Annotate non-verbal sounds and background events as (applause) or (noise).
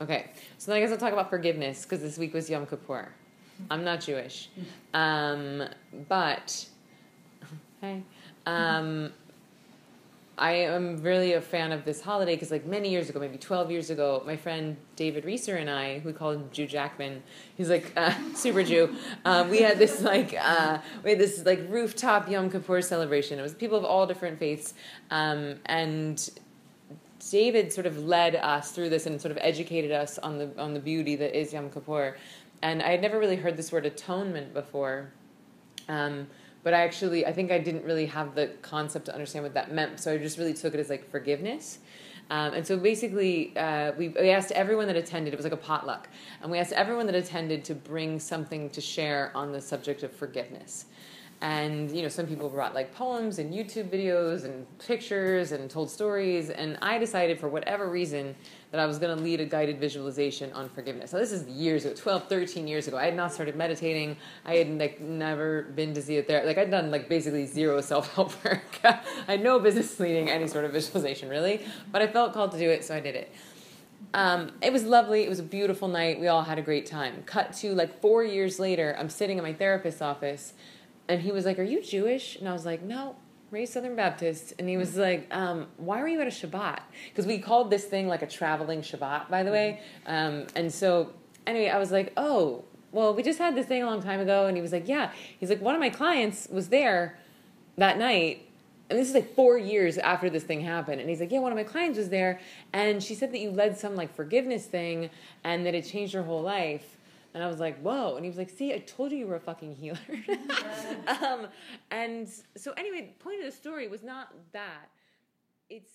Okay, so then I guess I'll talk about forgiveness because this week was Yom Kippur. I'm not Jewish, um, but (laughs) hey, um, I am really a fan of this holiday because, like many years ago, maybe 12 years ago, my friend David Reeser and I, we call him Jew Jackman, he's like uh, (laughs) super Jew. Um, we had this like uh, we had this like rooftop Yom Kippur celebration. It was people of all different faiths, um, and David sort of led us through this and sort of educated us on the on the beauty that is Yom Kippur. And I had never really heard this word atonement before. Um, but I actually, I think I didn't really have the concept to understand what that meant. So I just really took it as like forgiveness. Um, and so basically, uh, we, we asked everyone that attended, it was like a potluck, and we asked everyone that attended to bring something to share on the subject of forgiveness. And you know some people brought like poems and youtube videos and pictures and told stories and i decided for whatever reason that i was going to lead a guided visualization on forgiveness. So this is years ago 12 13 years ago. I had not started meditating. I had like never been to see it there like i'd done like basically zero (laughs) self-help work. I had no business leading any sort of visualization really. But i felt called to do it so i did it um, it was lovely. It was a beautiful night. We all had a great time. Cut to like four years later, I'm sitting in my therapist's office and he was like, "Are you Jewish?" And I was like, "No." Raised Southern Baptist, and he was like, um, "Why were you at a Shabbat?" Because we called this thing like a traveling Shabbat, by the way. Um, and so, anyway, I was like, "Oh, well, we just had this thing a long time ago." And he was like, "Yeah." He's like, "One of my clients was there that night, and this is like four years after this thing happened. And he's like, Yeah, one of my clients was there, and she said that you led some like forgiveness thing and that it changed her whole life. And I was like, Whoa. And he was like, See, I told you you were a fucking healer. (laughs) um, and so, anyway, the point of the story was not that. It's